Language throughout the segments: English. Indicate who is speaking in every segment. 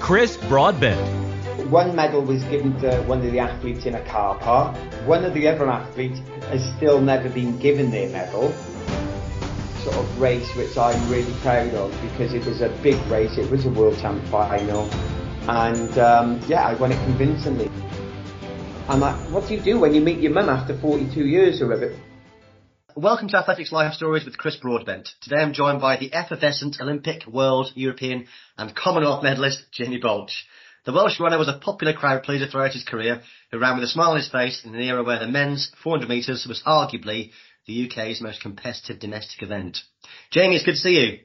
Speaker 1: Chris Broadbent.
Speaker 2: One medal was given to one of the athletes in a car park. One of the other athletes has still never been given their medal. Sort of race which I'm really proud of because it was a big race. It was a world champ final, and um, yeah, I won it convincingly. And like, what do you do when you meet your mum after 42 years or whatever?
Speaker 3: Welcome to Athletics Life Stories with Chris Broadbent. Today I'm joined by the effervescent Olympic, World, European and Commonwealth medalist Jamie Baulch. The Welsh runner was a popular crowd pleaser throughout his career, who ran with a smile on his face in an era where the men's 400 metres was arguably the UK's most competitive domestic event. Jamie, it's good to see you.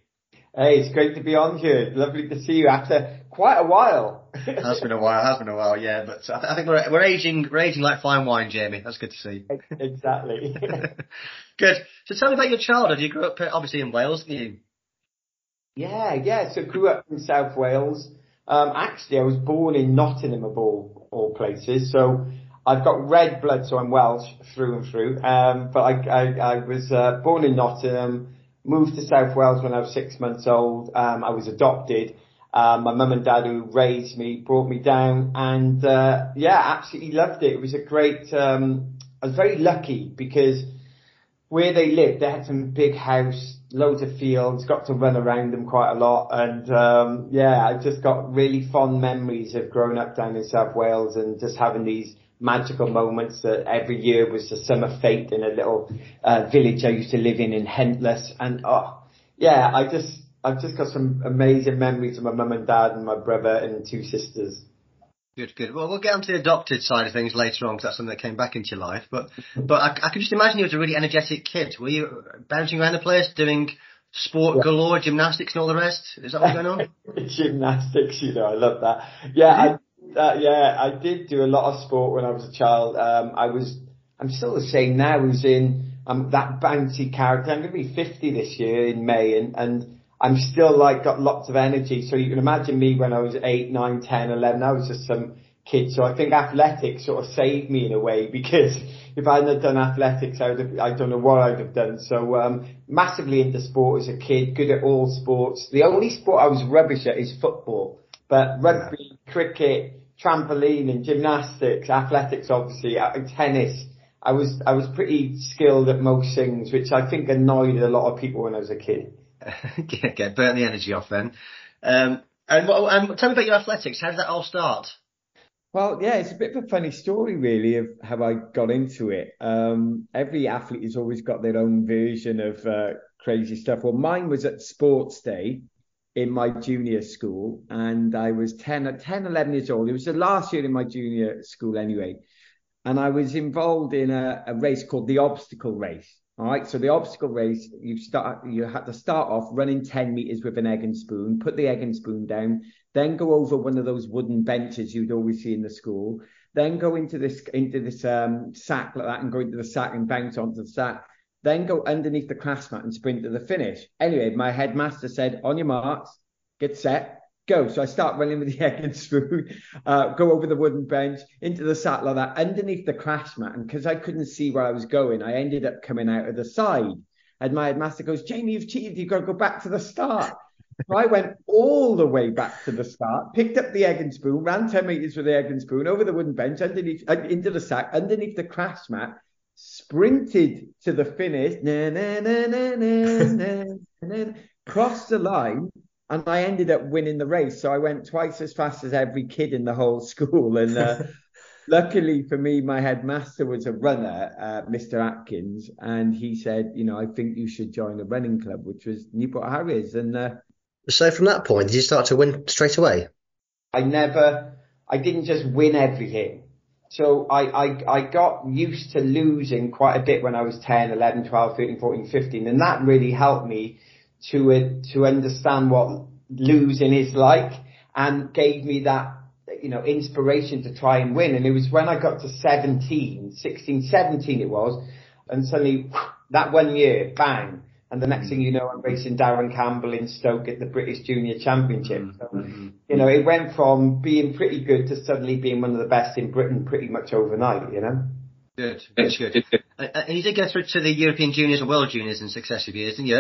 Speaker 2: Hey, it's great to be on here. Lovely to see you after quite a while.
Speaker 3: It has been a while, It has been a while, yeah. But I, th- I think we're, we're aging, we're aging like fine wine, Jamie. That's good to see.
Speaker 2: exactly.
Speaker 3: good. So tell me about your childhood. You grew up uh, obviously in Wales, didn't you?
Speaker 2: Yeah, yeah. So grew up in South Wales. Um, actually, I was born in Nottingham of all, all places. So I've got red blood, so I'm Welsh through and through. Um, but I, I, I was uh, born in Nottingham, moved to South Wales when I was six months old. Um, I was adopted. Um, my mum and dad who raised me brought me down and, uh, yeah, absolutely loved it. It was a great, um, I was very lucky because where they lived, they had some big house, loads of fields, got to run around them quite a lot. And, um, yeah, I've just got really fond memories of growing up down in South Wales and just having these magical moments that every year was the summer fete in a little, uh, village I used to live in in Hentless. And, oh, yeah, I just, I've just got some amazing memories of my mum and dad and my brother and two sisters.
Speaker 3: Good, good. Well, we'll get onto the adopted side of things later on because that's something that came back into your life. But, but I, I could just imagine you was a really energetic kid. Were you bouncing around the place doing sport yeah. galore, gymnastics and all the rest? Is that what's going on?
Speaker 2: gymnastics, you know, I love that. Yeah, I, uh, yeah, I did do a lot of sport when I was a child. Um, I was, I'm still the same now. I was in um, that bouncy character. I'm going to be 50 this year in May, and and I'm still like got lots of energy. So you can imagine me when I was eight, nine, ten, eleven. I was just some kid. So I think athletics sort of saved me in a way because if I hadn't done athletics, I would have, I don't know what I'd have done. So, um, massively into sport as a kid, good at all sports. The only sport I was rubbish at is football, but rugby, cricket, trampoline and gymnastics, athletics, obviously, uh, tennis. I was, I was pretty skilled at most things, which I think annoyed a lot of people when I was a kid.
Speaker 3: get, get burn the energy off then. Um, and, and tell me about your athletics. How did that all start?
Speaker 2: Well, yeah, it's a bit of a funny story, really, of how I got into it. Um, every athlete has always got their own version of uh, crazy stuff. Well, mine was at sports day in my junior school, and I was 10, 10 11 years old. It was the last year in my junior school, anyway. And I was involved in a, a race called the obstacle race. All right, so the obstacle race, you start, you had to start off running 10 meters with an egg and spoon, put the egg and spoon down, then go over one of those wooden benches you'd always see in the school, then go into this, into this, um, sack like that and go into the sack and bounce onto the sack, then go underneath the class mat and sprint to the finish. Anyway, my headmaster said, on your marks, get set, go. So I start running with the egg and spoon, uh, go over the wooden bench into the saddle like that underneath the crash mat. And because I couldn't see where I was going, I ended up coming out of the side. And my headmaster goes, Jamie, you've cheated. You've got to go back to the start. so I went all the way back to the start, picked up the egg and spoon, ran 10 meters with the egg and spoon over the wooden bench, underneath uh, into the sack, underneath the crash mat, sprinted to the finish, na, na, na, na, na, na, na, crossed the line, and I ended up winning the race. So I went twice as fast as every kid in the whole school. And uh, luckily for me, my headmaster was a runner, uh, Mr. Atkins, and he said, you know, I think you should join a running club, which was Newport Harriers. And uh,
Speaker 3: so from that point, did you start to win straight away?
Speaker 2: I never, I didn't just win everything. So I, I, I got used to losing quite a bit when I was 10, 11, 12, 13, 14, 15. And that really helped me to, uh, to understand what losing is like and gave me that, you know, inspiration to try and win. And it was when I got to 17, 16, 17 it was. And suddenly that one year, bang, and the next thing you know, I'm racing Darren Campbell in Stoke at the British Junior Championship. Mm-hmm. So, mm-hmm. you know, it went from being pretty good to suddenly being one of the best in Britain pretty much overnight, you know?
Speaker 3: Good, good, good. And you did get through to the European Juniors and World Juniors in successive years, didn't you?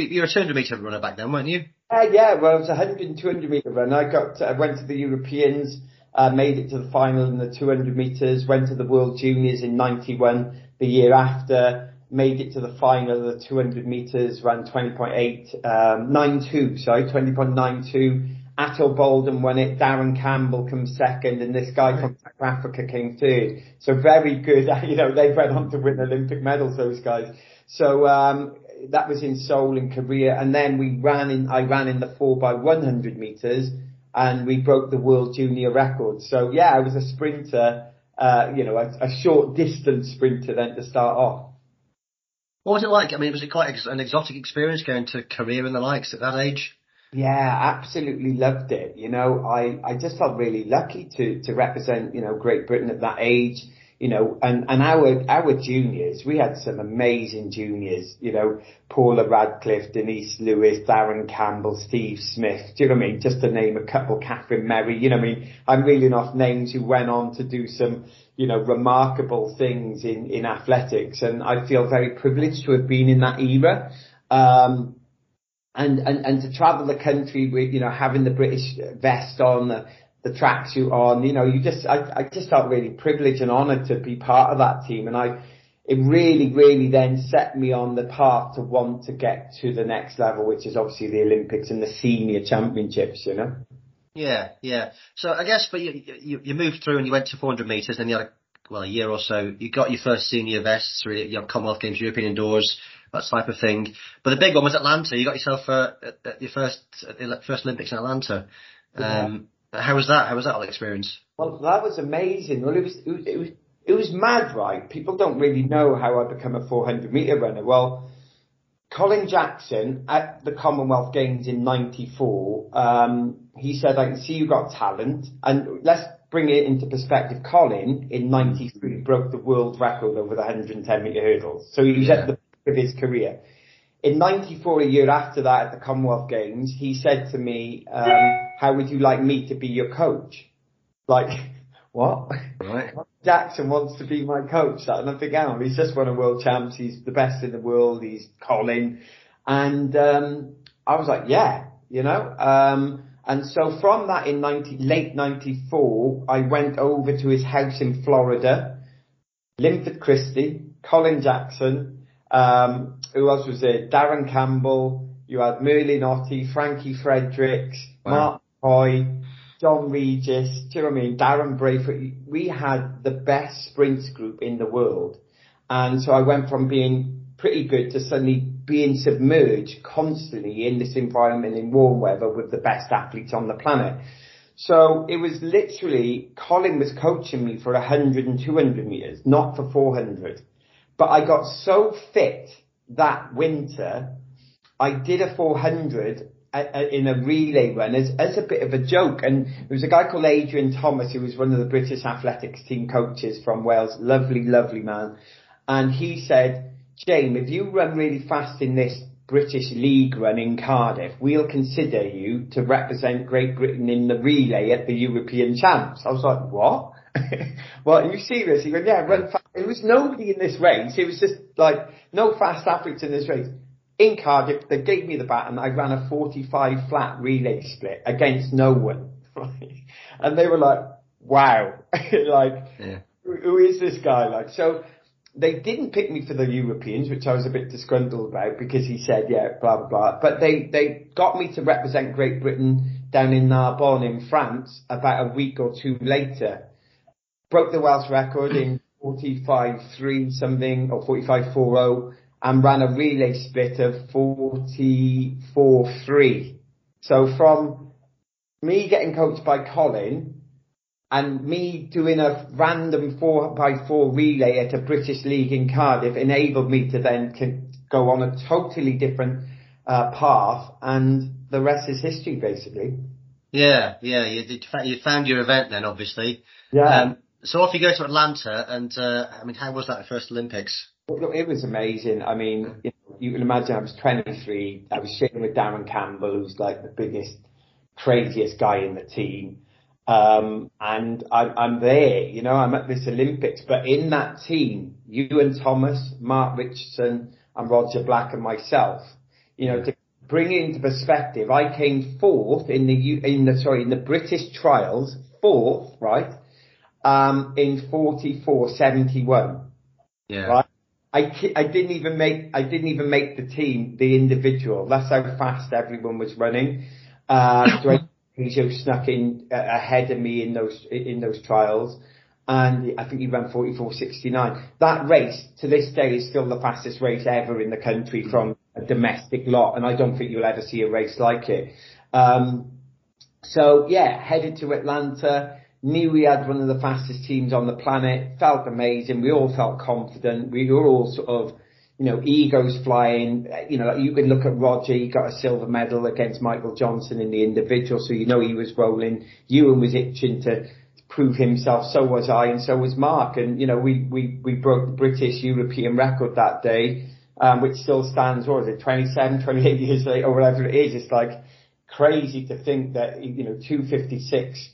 Speaker 3: You were a 200 metre runner back then, weren't you?
Speaker 2: Uh, yeah, well, it was a 100 and 200 metre run. I got, I went to the Europeans, uh, made it to the final in the 200 metres, went to the World Juniors in 91 the year after, made it to the final of the 200 meters, ran 20.8, um, 92, sorry, 20.92. Ato Boldon won it, Darren Campbell comes second, and this guy from South Africa came third. So very good, you know, they went on to win Olympic medals, those guys. So, um, that was in Seoul in Korea, and then we ran in, I ran in the 4 by 100 meters, and we broke the world junior record. So yeah, I was a sprinter, uh, you know, a, a short distance sprinter then to start off.
Speaker 3: What was it like? I mean, was it quite an exotic experience going to Korea and the likes at that age?
Speaker 2: Yeah, absolutely loved it. You know, I, I just felt really lucky to, to represent, you know, Great Britain at that age you know, and, and our, our juniors, we had some amazing juniors, you know, Paula Radcliffe, Denise Lewis, Darren Campbell, Steve Smith, do you know what I mean? Just to name a couple, Katharine Merry, you know what I mean? I'm reeling off names who went on to do some, you know, remarkable things in, in athletics and I feel very privileged to have been in that era. Um, and, and, and to travel the country with, you know, having the British vest on, the, the tracksuit on. You know, you just I, I just felt really privileged and honoured to be part of that team, and I it really, really then set me on the path to want to get to the next level, which is obviously the Olympics and the senior championships. You know.
Speaker 3: Yeah, yeah. So I guess, but you you, you moved through and you went to 400 meters, and you had a, well a year or so. You got your first senior vests, really, you know, Commonwealth Games, European indoors, that type of thing. But the big one was Atlanta. You got yourself uh, at your first uh, first Olympics in Atlanta. Um, how was that? How was that experience?
Speaker 2: Well, that was amazing. Well, it was, it was, it was, it was mad, right? People don't really know how I become a 400 meter runner. Well, Colin Jackson at the Commonwealth Games in 94, um, he said, I can see you got talent. And let's bring it into perspective. Colin in 93 broke the world record over the 110 meter hurdles. So he was yeah. at the of his career in 94, a year after that at the Commonwealth Games, he said to me, um, how would you like me to be your coach? Like, what? Right. Jackson wants to be my coach. And I think, oh, he's just won a world champs. He's the best in the world. He's Colin. And, um, I was like, yeah, you know, um, and so from that in 90, late 94, I went over to his house in Florida, Linford Christie, Colin Jackson, um, who else was there? Darren Campbell. You had Merlene Ottey, Frankie Fredericks, wow. Mark Hoy, John Regis. Do you know what I mean? Darren Braithwaite. We had the best sprints group in the world. And so I went from being pretty good to suddenly being submerged constantly in this environment in warm weather with the best athletes on the planet. So it was literally, Colin was coaching me for 100 and 200 meters, not for 400. But I got so fit that winter, I did a 400 uh, uh, in a relay run as, as a bit of a joke. And there was a guy called Adrian Thomas who was one of the British athletics team coaches from Wales. Lovely, lovely man. And he said, James, if you run really fast in this British League run in Cardiff, we'll consider you to represent Great Britain in the relay at the European Champs. I was like, what? well, are you serious? He went, yeah, run fast. There was nobody in this race. It was just like, no fast athletes in this race. In Cardiff, they gave me the bat and I ran a 45 flat relay split against no one. and they were like, wow. like, yeah. who is this guy? Like, so they didn't pick me for the Europeans, which I was a bit disgruntled about because he said, yeah, blah, blah, blah. But they, they got me to represent Great Britain down in Narbonne in France about a week or two later. Broke the Welsh record in 45-3 something or 45-4-0 and ran a relay split of 44-3. So from me getting coached by Colin and me doing a random four by four relay at a British league in Cardiff enabled me to then go on a totally different uh, path, and the rest is history, basically.
Speaker 3: Yeah, yeah, you, you found your event then, obviously.
Speaker 2: Yeah. Um,
Speaker 3: so off you go to Atlanta, and uh, I mean, how was that first Olympics?
Speaker 2: Well, it was amazing. I mean, you, know, you can imagine I was 23. I was sharing with Darren Campbell, who's like the biggest, craziest guy in the team. Um, and I'm, I'm there, you know, I'm at this Olympics, but in that team, Iwan Thomas, Mark Richardson and Roger Black and myself, you know, to bring it into perspective, I came fourth in the, in the, sorry, in the British trials, fourth, right? Um, in 44.71.
Speaker 3: Yeah.
Speaker 2: Right? I, I didn't even make, I didn't even make the team, the individual. That's how fast everyone was running. Uh, Peugeot snuck in uh, ahead of me in those in those trials, and I think he ran 44.69. That race to this day is still the fastest race ever in the country from a domestic lot, and I don't think you'll ever see a race like it. Um, so yeah, headed to Atlanta. Knew we had one of the fastest teams on the planet. Felt amazing. We all felt confident. We were all sort of you know, egos flying. You know, you could look at Roger, he got a silver medal against Michael Johnson in the individual, so you know he was rolling. Iwan was itching to prove himself, so was I, and so was Mark. And, you know, we, we, we broke the British European record that day, um, which still stands, what is it, 27, 28 years later, or whatever it is. It's like crazy to think that, you know, 256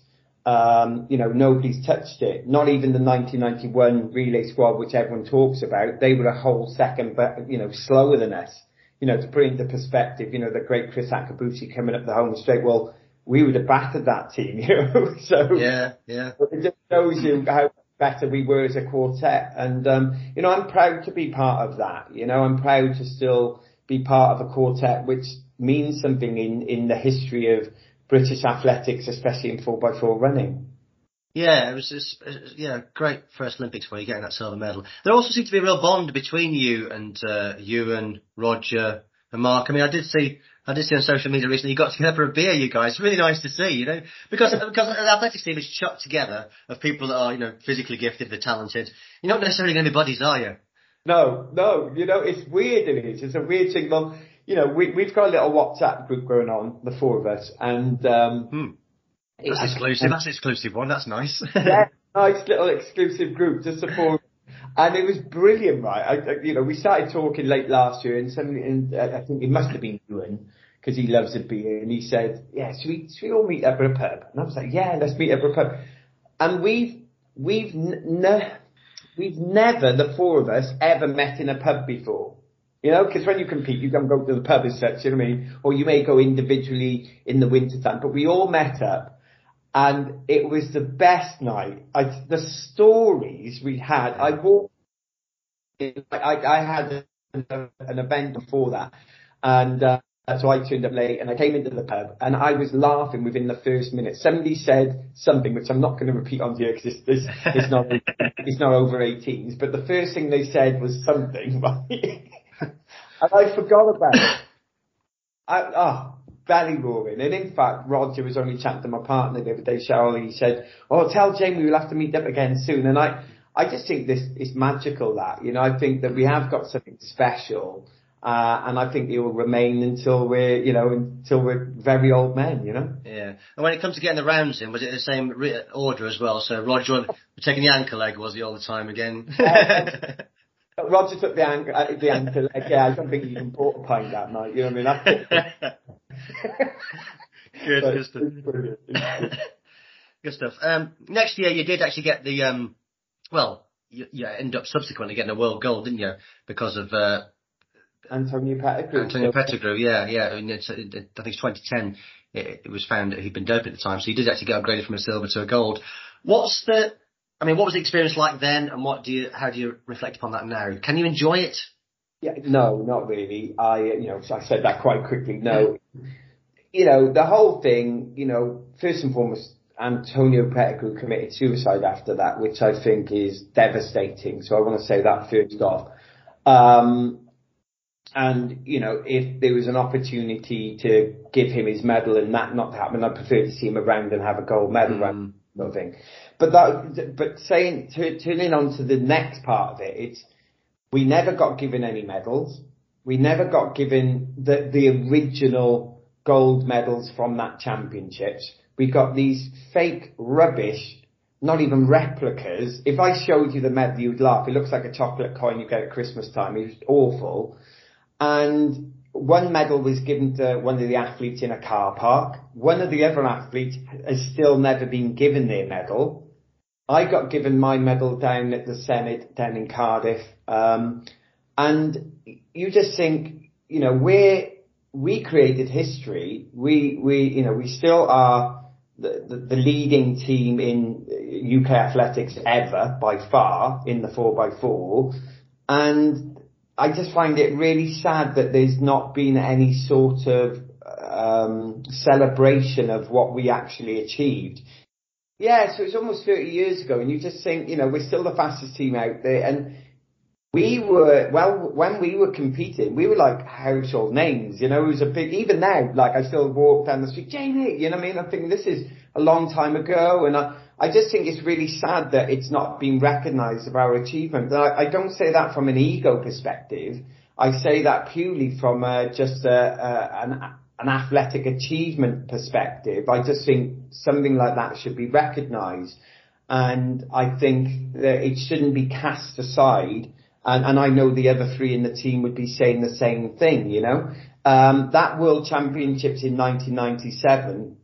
Speaker 2: um, you know, nobody's touched it. Not even the 1991 relay squad, which everyone talks about. They were a whole second, but you know, slower than us. You know, to put into perspective, you know, the great Kriss Akabusi coming up the home straight. Well, we would have battered that team, you know. so
Speaker 3: yeah, yeah.
Speaker 2: It just shows you how better we were as a quartet. And um, you know, I'm proud to be part of that. You know, I'm proud to still be part of a quartet which means something in in the history of British athletics, especially in 4x4 running.
Speaker 3: Yeah, it was just, yeah, great first Olympics for you getting that silver medal. There also seemed to be a real bond between you and uh, you and Roger and Mark. I mean, I did see I did see on social media recently you got together for a beer, you guys. Really nice to see, you know, because because an athletics team is chucked together of people that are you know physically gifted, they're talented. You're not necessarily going to be buddies, are you?
Speaker 2: No, no. You know, it's weird. It is. It's a weird thing. Well, you know, we, we've got a little WhatsApp group going on, the four of us, and um,
Speaker 3: hmm. that's exclusive. That's exclusive one. That's nice.
Speaker 2: yeah, nice little exclusive group to support. And it was brilliant, right? I, you know, we started talking late last year, and somebody, and I think it must have been Iwan because he loves a beer, and he said, "Yeah, should we, should we all meet up at a pub?" And I was like, "Yeah, let's meet up at a pub." And we've we've n- we've never the four of us ever met in a pub before. You know, because when you compete, you can go to the pub as such, you know what I mean? Or you may go individually in the winter time, but we all met up and it was the best night. I, the stories we had, I walked, I, I had an, an event before that and, uh, so I turned up late and I came into the pub and I was laughing within the first minute. Somebody said something which I'm not going to repeat on here because it's, it's, it's not it's not over 18s. But the first thing they said was something, right? And I forgot about it. I, oh, belly roaring. And in fact, Roger was only chatting to my partner the other day, Cheryl. He said, "Oh, tell Jamie we'll have to meet up again soon." And I, I just think this is magical. That you know, I think that we have got something special. Uh, and I think it will remain until we're, you know, until we're very old men, you know.
Speaker 3: Yeah. And when it comes to getting the rounds in, was it the same order as well? So Roger taking the anchor leg, was he all the time again?
Speaker 2: Roger took the anchor, uh, the anchor Yeah, I don't think he even bought a pint that night. You know what I mean?
Speaker 3: good, good stuff. good stuff. Um, next year you did actually get the um, well, you, you end up subsequently getting a world gold, didn't you? Because of uh,
Speaker 2: Antonio Pettigrew.
Speaker 3: Antonio Pettigrew, yeah, yeah. I, mean, it's, it, I think it's 2010. It, it was found that he'd been doped at the time, so he did actually get upgraded from a silver to a gold. What's the I mean, what was the experience like then, and what do you, how do you reflect upon that now? Can you enjoy it?
Speaker 2: Yeah, no, not really. I, you know, I said that quite quickly. No, you know, the whole thing. You know, first and foremost, Antonio Pettigrew committed suicide after that, which I think is devastating. So I want to say that first off. Um, and you know, if there was an opportunity to give him his medal and that not happen, I'd prefer to see him around and have a gold medal. Mm. Nothing. But that, but saying, turning on to the next part of it, it's, we never got given any medals. We never got given the, the original gold medals from that championships. We got these fake rubbish, not even replicas. If I showed you the medal, you'd laugh. It looks like a chocolate coin you get at Christmas time. It was awful. And one medal was given to one of the athletes in a car park. One of the other athletes has still never been given their medal. I got given my medal down at the Senedd down in Cardiff. Um, and you just think, you know, we we created history. We, we, you know, we still are the, the, the leading team in UK athletics ever by far in the 4x4. And I just find it really sad that there's not been any sort of um, celebration of what we actually achieved. Yeah, so it's almost 30 years ago, and you just think, you know, we're still the fastest team out there, and we were, well, when we were competing, we were like household names, you know, it was a big, even now, like I still walk down the street, Jamie, you know what I mean? I think this is a long time ago, and I, I just think it's really sad that it's not being recognised of our achievement. I, I don't say that from an ego perspective. I say that purely from uh, just a, a, an an athletic achievement perspective, I just think something like that should be recognised. And I think that it shouldn't be cast aside. And, and I know the other three in the team would be saying the same thing, you know. Um, that World Championships in 1997,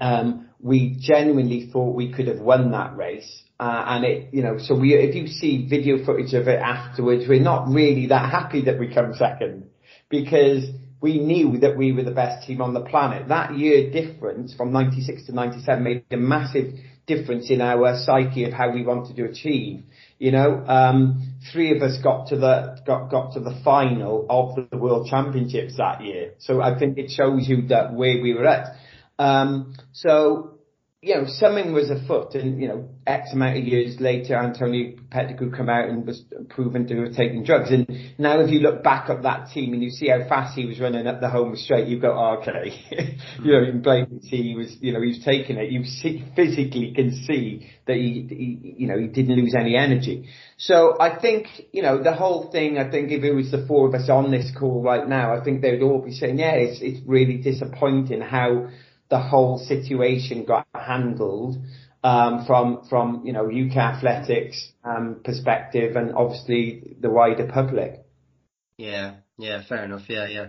Speaker 2: um, we genuinely thought we could have won that race. Uh, and it, you know, so we, if you see video footage of it afterwards, we're not really that happy that we come second because we knew that we were the best team on the planet. That year difference from 96 to 97 made a massive difference in our psyche of how we wanted to achieve. You know, um, three of us got to the got got to the final of the World Championships that year. So I think it shows you that where we were at. Um, so you know, something was afoot and, you know, X amount of years later, Antonio Pettigrew come out and was proven to have taken drugs. And now if you look back at that team and you see how fast he was running up the home straight, you go, oh, okay. you know, you in Blake he was, you know, he was taking it. You see, physically can see that he, he, you know, he didn't lose any energy. So I think, you know, the whole thing, I think if it was the four of us on this call right now, I think they would all be saying, yeah, it's, it's really disappointing how, the whole situation got handled um, from from you know UK athletics um, perspective and obviously the wider public.
Speaker 3: Yeah, yeah, fair enough. Yeah, yeah.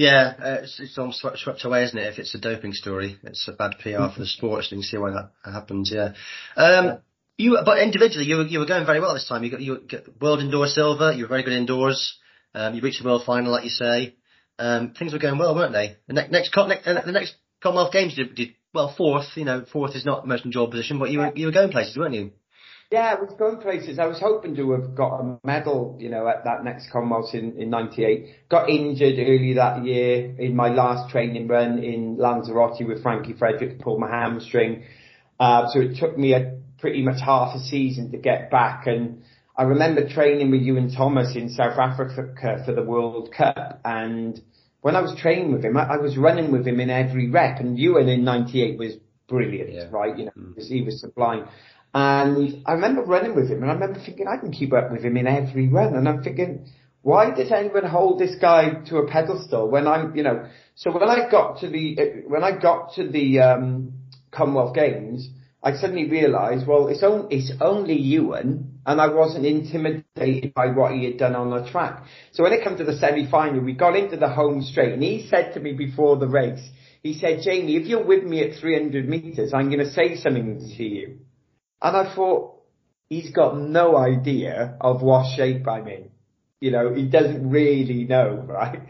Speaker 3: Yeah, uh, it's, it's almost swept, swept, away, isn't it? If it's a doping story, it's a bad PR for the sport. So you can see why that happens. Yeah. Um, You, but individually, you were, you were going very well this time. You got you got world indoor silver. You were very good indoors. Um, you reached the world final, like you say. Um, things were going well, weren't they? The next next, next the next Commonwealth Games did, did well fourth. You know, fourth is not the most enjoyable position, but you were you were going places, weren't you?
Speaker 2: Yeah, I was going places. I was hoping to have got a medal, you know, at that next Commonwealth in, in 98. Got injured early that year in my last training run in Lanzarote with Frankie Fredericks, pulled my hamstring. Uh, so it took me a pretty much half a season to get back. And I remember training with Iwan Thomas in South Africa for the World Cup. And when I was training with him, I, I was running with him in every rep. And Iwan in 98 was brilliant, yeah. right? You know, mm. he was sublime. And I remember running with him and I remember thinking I can keep up with him in every run. And I'm thinking, why does anyone hold this guy to a pedestal when I'm, you know, so when I got to the, when I got to the, um, Commonwealth Games, I suddenly realised, well, it's only, it's only Iwan, and I wasn't intimidated by what he had done on the track. So when it came to the semi-final, we got into the home straight, and he said to me before the race, he said, Jamie, if you're with me at 300 metres, I'm going to say something to you. And I thought, he's got no idea of what shape I'm in. You know, he doesn't really know, right?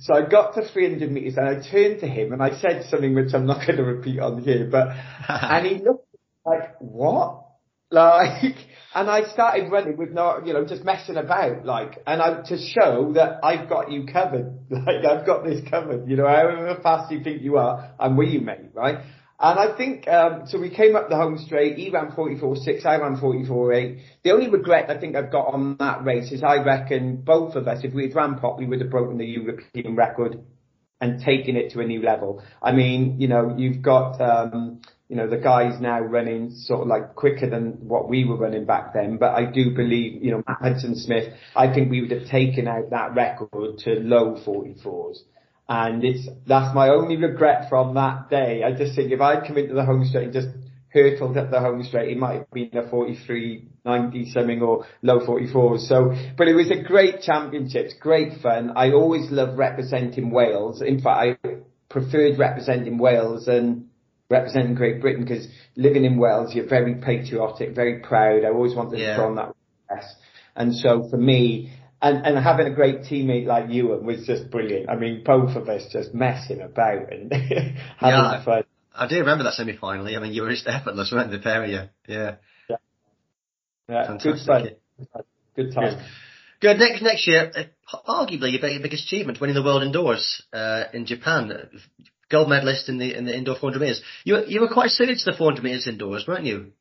Speaker 2: So I got to 300 metres and I turned to him and I said something which I'm not going to repeat on here, but, and he looked like, what? Like, and I started running with no, you know, just messing about, like, and I, to show that I've got you covered. Like, I've got this covered, you know, however fast you think you are, I'm with you, mate, right? And I think, um, so we came up the home straight, he ran 44.6, I ran 44.8. The only regret I think I've got on that race is I reckon both of us, if we had ran pop, we would have broken the European record and taken it to a new level. I mean, you know, you've got, um, you know, the guys now running sort of like quicker than what we were running back then. But I do believe, you know, Matt Hudson Smith, I think we would have taken out that record to low 44s. And it's, that's my only regret from that day. I just think if I'd come into the home straight and just hurtled up the home straight, it might have been a 43, 90 something or low 44s. So, but it was a great championships, great fun. I always loved representing Wales. In fact, I preferred representing Wales and representing Great Britain because living in Wales, you're very patriotic, very proud. I always wanted yeah. to put on that dress. And so for me, and, and having a great teammate like Iwan was just brilliant. I mean, both of us just messing about and having yeah, fun.
Speaker 3: I, I do remember that semi-final. I mean, you were just effortless, weren't the pair of you? Yeah.
Speaker 2: Yeah. yeah good fun. Good time.
Speaker 3: Good. Next next year, uh, arguably your biggest achievement, winning the world indoors uh, in Japan, gold medalist in the in the indoor 400 meters. You you were quite suited to the 400 meters indoors, weren't you?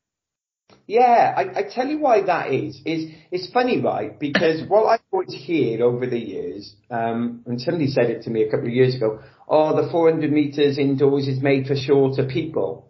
Speaker 2: Yeah, I, I tell you why that is. Is it's funny, right? Because what I always hear over the years, um, and somebody said it to me a couple of years ago. Oh, the 400 meters indoors is made for shorter people.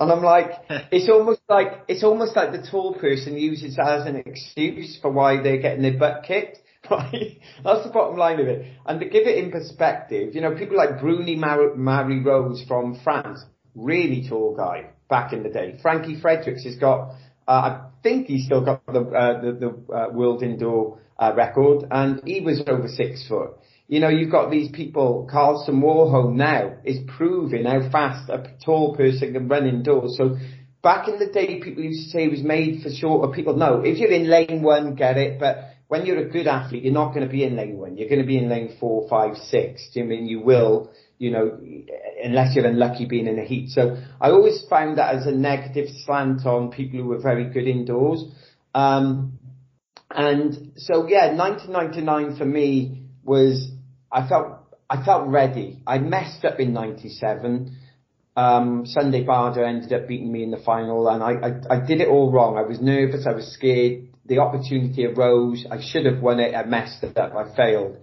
Speaker 2: And I'm like, it's almost like it's almost like the tall person uses that as an excuse for why they're getting their butt kicked. Right? That's the bottom line of it. And to give it in perspective, you know, people like Bruno Marie-Rose from France, really tall guy back in the day. Frankie Fredericks has got, uh, I think he's still got the uh, the, the uh, world indoor uh, record, and he was over six foot. You know, you've got these people. Karsten Warholm now is proving how fast a tall person can run indoors. So back in the day, people used to say it was made for shorter people. No, if you're in lane one, get it, but when you're a good athlete, you're not going to be in lane one. You're going to be in lane four, five, six. Do you mean you will, you know, unless you're unlucky being in the heat. So I always found that as a negative slant on people who were very good indoors. Um, and so yeah, 1999 for me was, I felt, I felt ready. I messed up in 97. Um, Sunday Bada ended up beating me in the final and I, I, I did it all wrong. I was nervous. I was scared the opportunity arose. I should have won it. I messed it up. I failed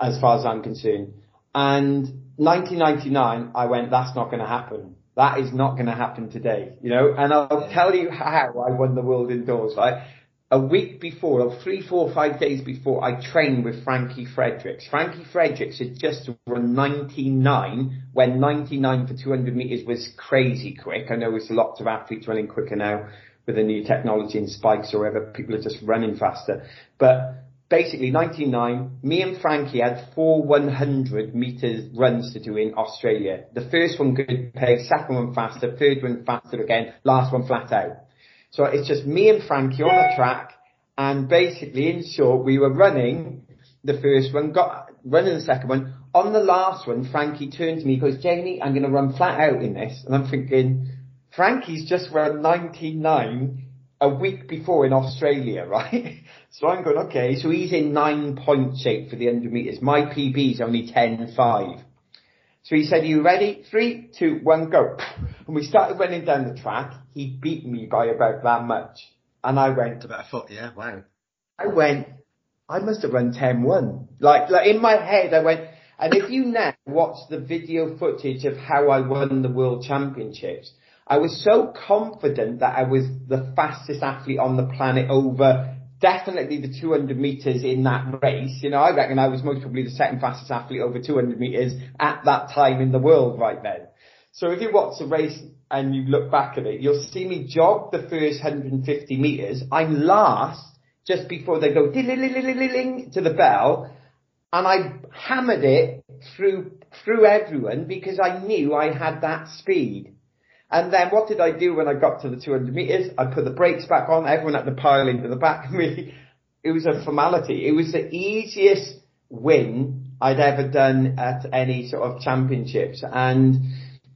Speaker 2: as far as I'm concerned. And 1999, I went, that's not going to happen. That is not going to happen today, you know, and I'll tell you how I won the world indoors, right? A week before, or three, four, five days before, I trained with Frankie Fredericks. Frankie Fredericks had just run 99 when 99 for 200 meters was crazy quick. I know there's lots of athletes running quicker now with the new technology and spikes or whatever, people are just running faster. But basically 99, me and Frankie had four 100 meters runs to do in Australia. The first one good pace, second one faster, third one faster again, last one flat out. So it's just me and Frankie on the track, and basically, in short, we were running the first one, got running the second one. On the last one, Frankie turned to me, goes, Jamie, I'm going to run flat out in this, and I'm thinking, Frankie's just run 99 a week before in Australia, right? So I'm going, okay, so he's in nine point shape for the 100 metres. My PB is only 10.5. So he said, are you ready? Three, two, one, go. And we started running down the track. He beat me by about that much. And I went.
Speaker 3: About a foot, yeah, wow.
Speaker 2: I went, I must have run 10-1. Like, like in my head, I went, and if you now watch the video footage of how I won the world championships, I was so confident that I was the fastest athlete on the planet over definitely the 200 meters in that race. You know, I reckon I was most probably the second fastest athlete over 200 meters at that time in the world right then. So if you watch the race and you look back at it, you'll see me jog the first 150 meters. I'm last just before they go to the bell and I hammered it through, through everyone because I knew I had that speed. And then what did I do when I got to the 200 meters? I put the brakes back on. Everyone had to pile into the back of me. It was a formality. It was the easiest win I'd ever done at any sort of championships and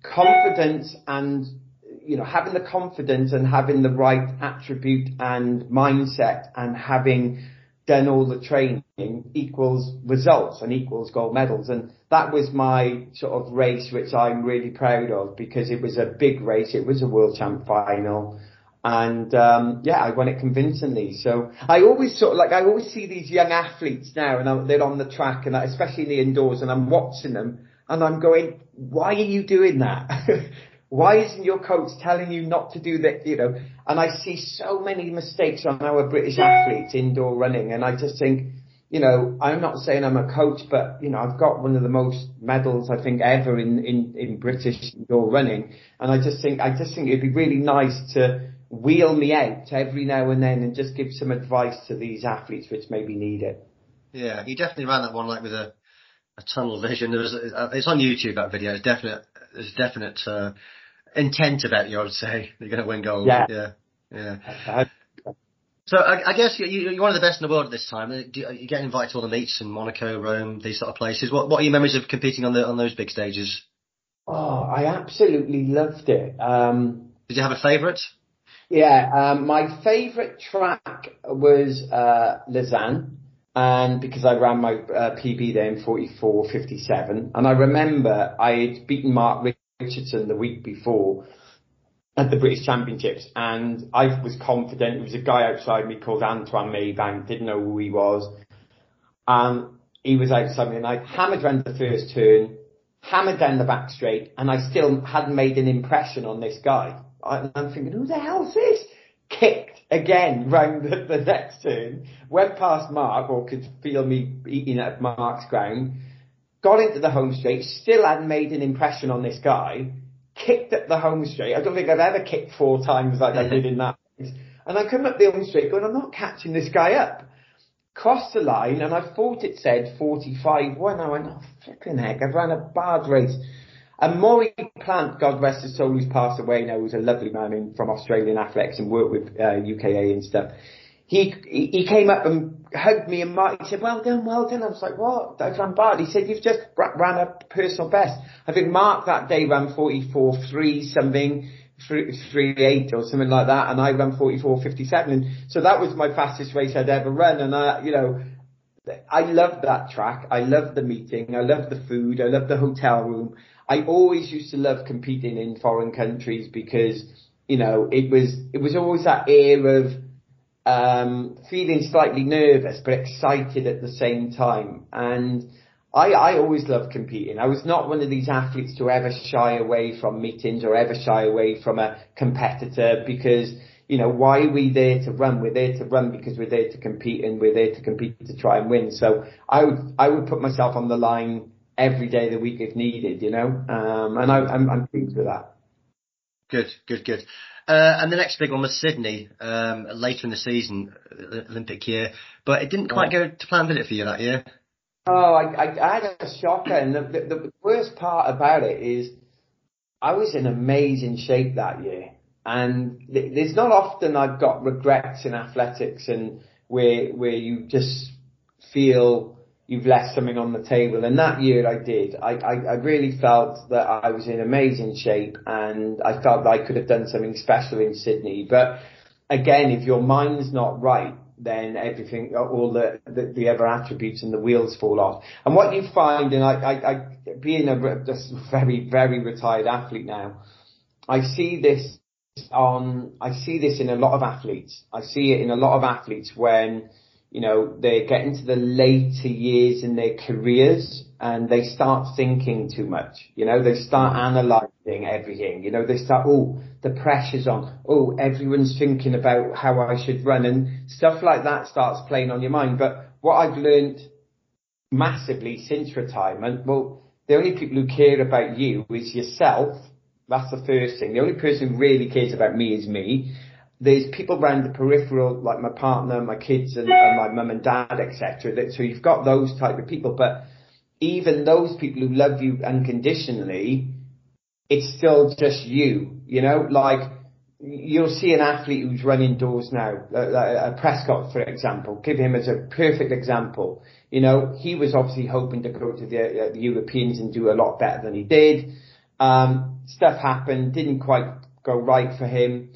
Speaker 2: confidence and, you know, having the confidence and having the right attribute and mindset and having done all the training equals results and equals gold medals. And that was my sort of race, which I'm really proud of because it was a big race. It was a world champ final. And, um, yeah, I won it convincingly. So I always sort of like, I always see these young athletes now and I'm, they're on the track and especially in the indoors and I'm watching them and I'm going, why are you doing that? why isn't your coach telling you not to do that? You know, and I see so many mistakes on our British athletes indoor running and I just think, you know, I'm not saying I'm a coach, but you know, I've got one of the most medals I think ever in, in, in British indoor running. And I just think, I just think it'd be really nice to wheel me out every now and then and just give some advice to these athletes which maybe need it.
Speaker 3: Yeah, he definitely ran that one like with a, a tunnel vision. There was, uh, it's on YouTube, that video. It's definite, there's definite, uh, intent about you, I would say. You're going to win gold.
Speaker 2: Yeah.
Speaker 3: Yeah. yeah. So I, I guess you, are one of the best in the world at this time. You, you get invited to all the meets in Monaco, Rome, these sort of places. What, what are your memories of competing on the on those big stages?
Speaker 2: Oh, I absolutely loved it. Um,
Speaker 3: Did you have a favourite?
Speaker 2: Yeah, um, my favourite track was uh, Lausanne, and because I ran my uh, PB there in 44.57, and I remember I had beaten Mark Richardson the week before, at the British Championships, and I was confident. There was a guy outside me called Anthuan Maybank, didn't know who he was, and he was outside me, and I hammered around the first turn, hammered down the back straight, and I still hadn't made an impression on this guy. And I'm thinking, who the hell's this? Kicked again round the, the next turn, went past Mark, or could feel me eating at Mark's ground, got into the home straight, still hadn't made an impression on this guy, kicked at the home straight. I don't think I've ever kicked four times like I did in that. And I come up the home straight going, I'm not catching this guy up. Crossed the line and I thought it said 45 1. I went, oh flipping heck, I've run a bad race. And Maurie Plant, God rest his soul, who's passed away now, was a lovely man in, from Australian athletics and worked with uh, UKA and stuff he he came up and hugged me and Mark, he said, well done, well done. I was like, what? Run bad. He said, you've just ran a personal best. I think Mark that day ran 44.3 something, 3.8 or something like that, and I ran 44.57. And so that was my fastest race I'd ever run. And I, you know, I loved that track. I loved the meeting. I loved the food. I loved the hotel room. I always used to love competing in foreign countries because, you know, it was, it was always that air of, um, feeling slightly nervous but excited at the same time. And I, I always loved competing. I was not one of these athletes to ever shy away from meetings or ever shy away from a competitor because, you know, why are we there to run? We're there to run because we're there to compete and we're there to compete to try and win. So I would, I would put myself on the line every day of the week if needed, you know, um, and I, I'm, I'm pleased with that.
Speaker 3: Good, good, good. Uh, and the next big one was Sydney, um, later in the season, uh, Olympic year, but it didn't quite go to plan, did it for you that year?
Speaker 2: Oh, I, I, I had a shocker, and the, the, the worst part about it is I was in amazing shape that year. and there's not often I've got regrets in athletics and where, where you just feel you've left something on the table. And that year I did. I, I, I really felt that I was in amazing shape and I felt that I could have done something special in Sydney. But again, if your mind's not right, then everything, all the, the, the, other attributes and the wheels fall off. And what you find, and I, I, I being a just very, very retired athlete now, I see this on, I see this in a lot of athletes. I see it in a lot of athletes when, you know, they get into the later years in their careers and they start thinking too much. You know, they start mm. analysing everything. You know, they start, oh, the pressure's on. Oh, everyone's thinking about how I should run and stuff like that starts playing on your mind. But what I've learned massively since retirement, well, the only people who care about you is yourself. That's the first thing. The only person who really cares about me is me there's people around the peripheral, like my partner, my kids, and, and my mum and dad, etc. So you've got those type of people, but even those people who love you unconditionally, it's still just you. You know, like you'll see an athlete who's running doors now, uh, Prescott, for example. Give him as a perfect example. You know, he was obviously hoping to go to the, uh, the Europeans and do a lot better than he did. Um, stuff happened, didn't quite go right for him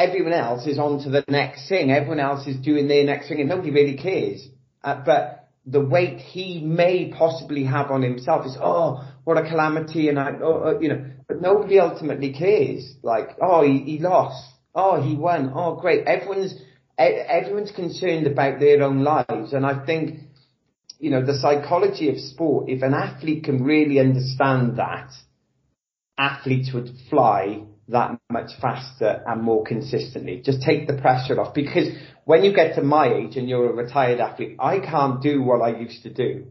Speaker 2: everyone else is on to the next thing. Everyone else is doing their next thing and nobody really cares. Uh, but the weight he may possibly have on himself is, oh, what a calamity. And I, oh, uh, you know, but nobody ultimately cares. Like, oh, he, he lost. Oh, he won. Oh, great. Everyone's, everyone's concerned about their own lives. And I think, you know, the psychology of sport, if an athlete can really understand that, athletes would fly that much faster and more consistently. Just take the pressure off because when you get to my age and you're a retired athlete, I can't do what I used to do.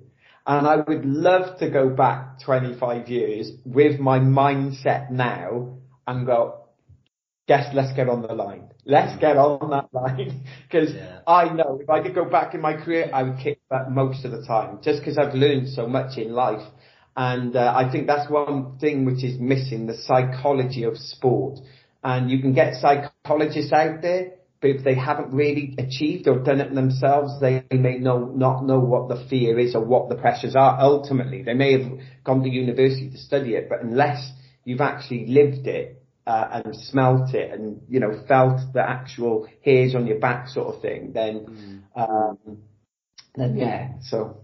Speaker 2: And I would love to go back 25 years with my mindset now and go, guess, let's get on the line. Let's get on that line. Cause yeah. I know if I could go back in my career, I would kick that most of the time just because I've learned so much in life. And uh, I think that's one thing which is missing, the psychology of sport. And you can get psychologists out there, but if they haven't really achieved or done it themselves, they may know, not know what the fear is or what the pressures are ultimately. They may have gone to university to study it, but unless you've actually lived it, uh, and smelt it and, you know, felt the actual hairs on your back sort of thing, then, mm. um, then yeah, so.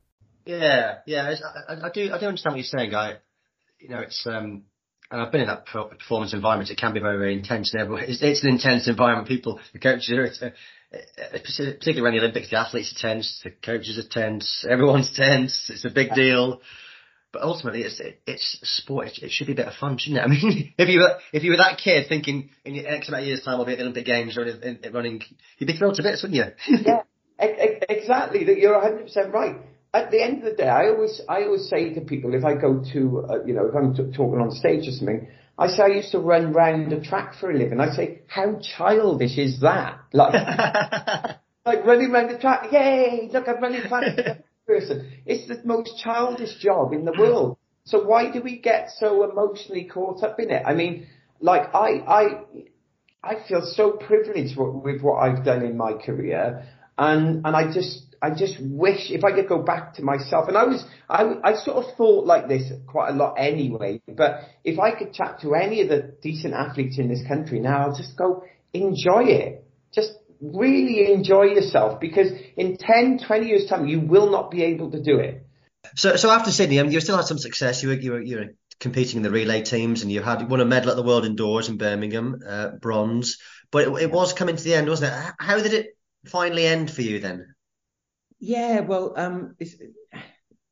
Speaker 3: Yeah, yeah, I, I, do. I do understand what you're saying, guy. You know, it's um, and I've been in that performance environment. It can be very, very intense. And it's, it's an intense environment. People, the coaches are, it's, uh, particularly around the Olympics, the athletes are tense, the coaches are tense, everyone's tense. It's a big deal. But ultimately, it's it's sport. It, it should be a bit of fun, shouldn't it? I mean, if you were if you were that kid thinking in X amount of years' time I'll be at the Olympic Games or in, in, running, you'd be thrilled to bits, wouldn't you?
Speaker 2: yeah, exactly. That You're 100 percent right at the end of the day, I always, I always say to people, if I go to, uh, you know, if I'm t- talking on stage or something, I say I used to run round a track for a living. I say, how childish is that? Like, like running round the track, yay, look, I'm running fast person. It's the most childish job in the world. So why do we get so emotionally caught up in it? I mean, like, I, I, I feel so privileged with what I've done in my career. And, and I just, I just wish if I could go back to myself, and I was, I, I sort of thought like this quite a lot anyway, but if I could chat to any of the decent athletes in this country now, I'll just go enjoy it. Just really enjoy yourself because in 10, 20 years time, you will not be able to do it.
Speaker 3: So, so after Sydney, I mean, you still had some success. You were, you were, you were competing in the relay teams, and you had won a medal at the World Indoors in Birmingham, uh, bronze. But it, it, was coming to the end, wasn't it? How did it finally end for you then?
Speaker 4: Yeah, well, um,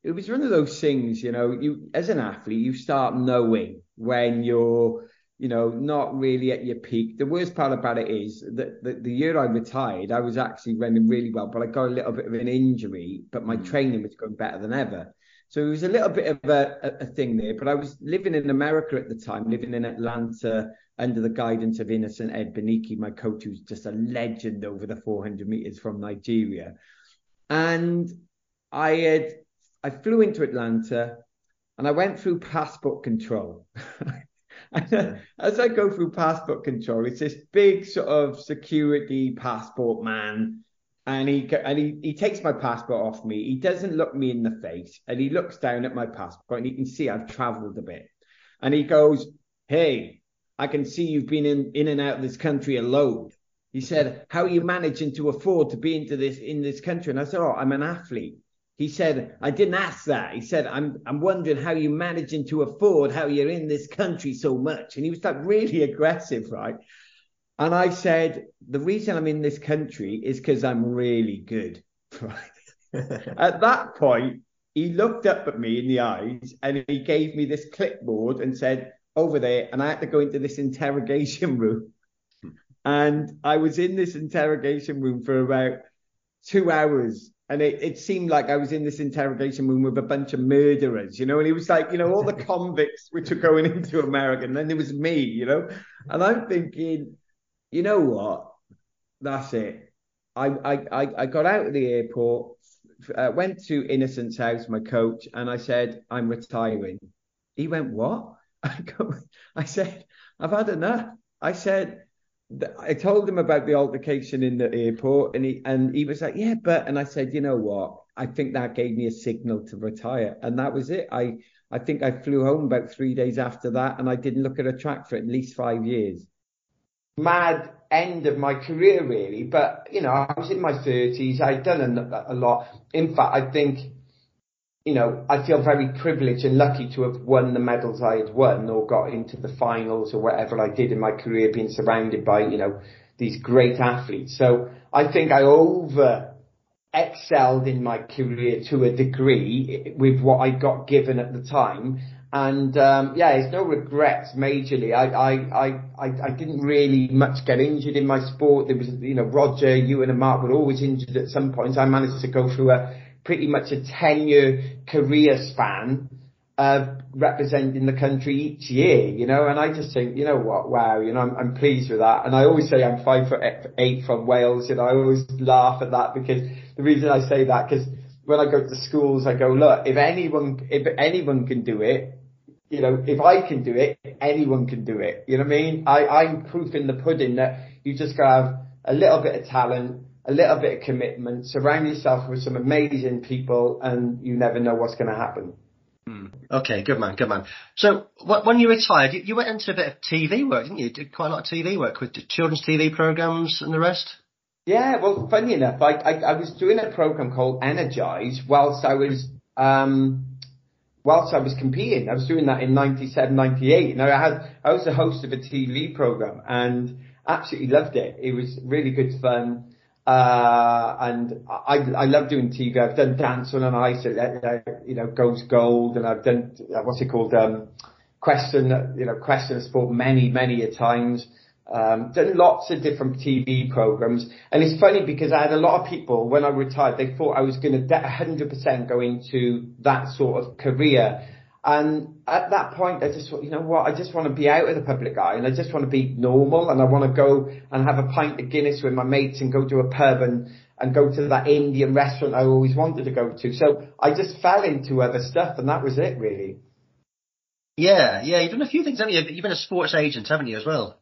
Speaker 4: it was one of those things, you know. You as an athlete, you start knowing when you're, you know, not really at your peak. The worst part about it is that the, the year I retired, I was actually running really well, but I got a little bit of an injury, but my mm. training was going better than ever. So it was a little bit of a, a, a, thing there. But I was living in America at the time, living in Atlanta under the guidance of Innocent Egbunike, my coach, who's just a legend over the 400 meters from Nigeria. And I had I flew into Atlanta and I went through passport control. as I go through passport control, it's this big sort of security passport man and he and he, he takes my passport off me. He doesn't look me in the face, and he looks down at my passport, and he can see I've travelled a bit. And he goes, "Hey, I can see you've been in in and out of this country a load." He said, "How are you managing to afford to be into this in this country?" And I said, "Oh, I'm an athlete." He said, "I didn't ask that." He said, "I'm I'm wondering how you're managing to afford how you're in this country so much." And he was like really aggressive, right? And I said, the reason I'm in this country is because I'm really good. Right. at that point, he looked up at me in the eyes and he gave me this clipboard and said, over there. And I had to go into this interrogation room. And I was in this interrogation room for about two hours. And it, it seemed like I was in this interrogation room with a bunch of murderers, you know, and he was like, you know, all the convicts which are going into America. And then there was me, you know, and I'm thinking, you know what? That's it. I I I got out of the airport, uh, went to Innocent's house, my coach, and I said I'm retiring. He went, "What?" I go, I said, "I've had enough." I said, I told him about the altercation in the airport, and he and he was like, "Yeah, but," and I said, "You know what? I think that gave me a signal to retire, and that was it. I I think I flew home about three days after that, and I didn't look at a track for at least five years."
Speaker 2: mad end of my career really. But, you know, I was in my thirties. I'd done a, a, lot. In fact, I think, Iwan know, I feel very privileged and lucky to have won the medals I had won or got into the finals or whatever I did in my career being surrounded by, you know, these great athletes. So I think I over excelled in my career to a degree with what I got given at the time. And um, yeah, it's no regrets majorly. I, I, I, I didn't really much get injured in my sport. There was, you know, Roger, you and Mark were always injured at some point. I managed to go through a pretty much a 10 year career span uh, representing the country each year, you know, and I just think, you know what, wow, you know, I'm, I'm pleased with that. And I always say I'm five foot eight from Wales, you know, I always laugh at that because the reason I say that, because when I go to schools, I go, look, if anyone, if anyone can do it, you know, if I can do it, anyone can do it. You know what I mean? I, I'm proof in the pudding that you just gotta have a little bit of talent, a little bit of commitment, surround yourself with some amazing people, and you never know what's going to happen.
Speaker 3: Hmm. Okay, good man, good man. So when you retired, you, went into a bit of TV work, didn't you? you? Did quite a lot of TV work with children's TV programs and the rest.
Speaker 2: Yeah, well, funny enough, I, I, I was doing a program called Energize whilst I was um, whilst I was competing. I was doing that in 97, 98. And I had, I was the host of a TV program and absolutely loved it. It was really good fun. Uh, and I, I love doing TV. I've done Dance on Ice, you know, Goes Gold, and I've done, uh, what's it called, um, Question, you know, Question Sport many, many a times. Um, done lots of different TV programs, and it's funny because I had a lot of people when I retired. They thought I was going to 100% go into that sort of career, and at that point, I just thought, you know what? I just want to be out of the public eye, and I just want to be normal, and I want to go and have a pint of Guinness with my mates, and go to a pub and and go to that Indian restaurant I always wanted to go to. So I just fell into other stuff, and that was it, really.
Speaker 3: Yeah, yeah. You've done a few things, haven't you? You've been a sports agent, haven't you, as well?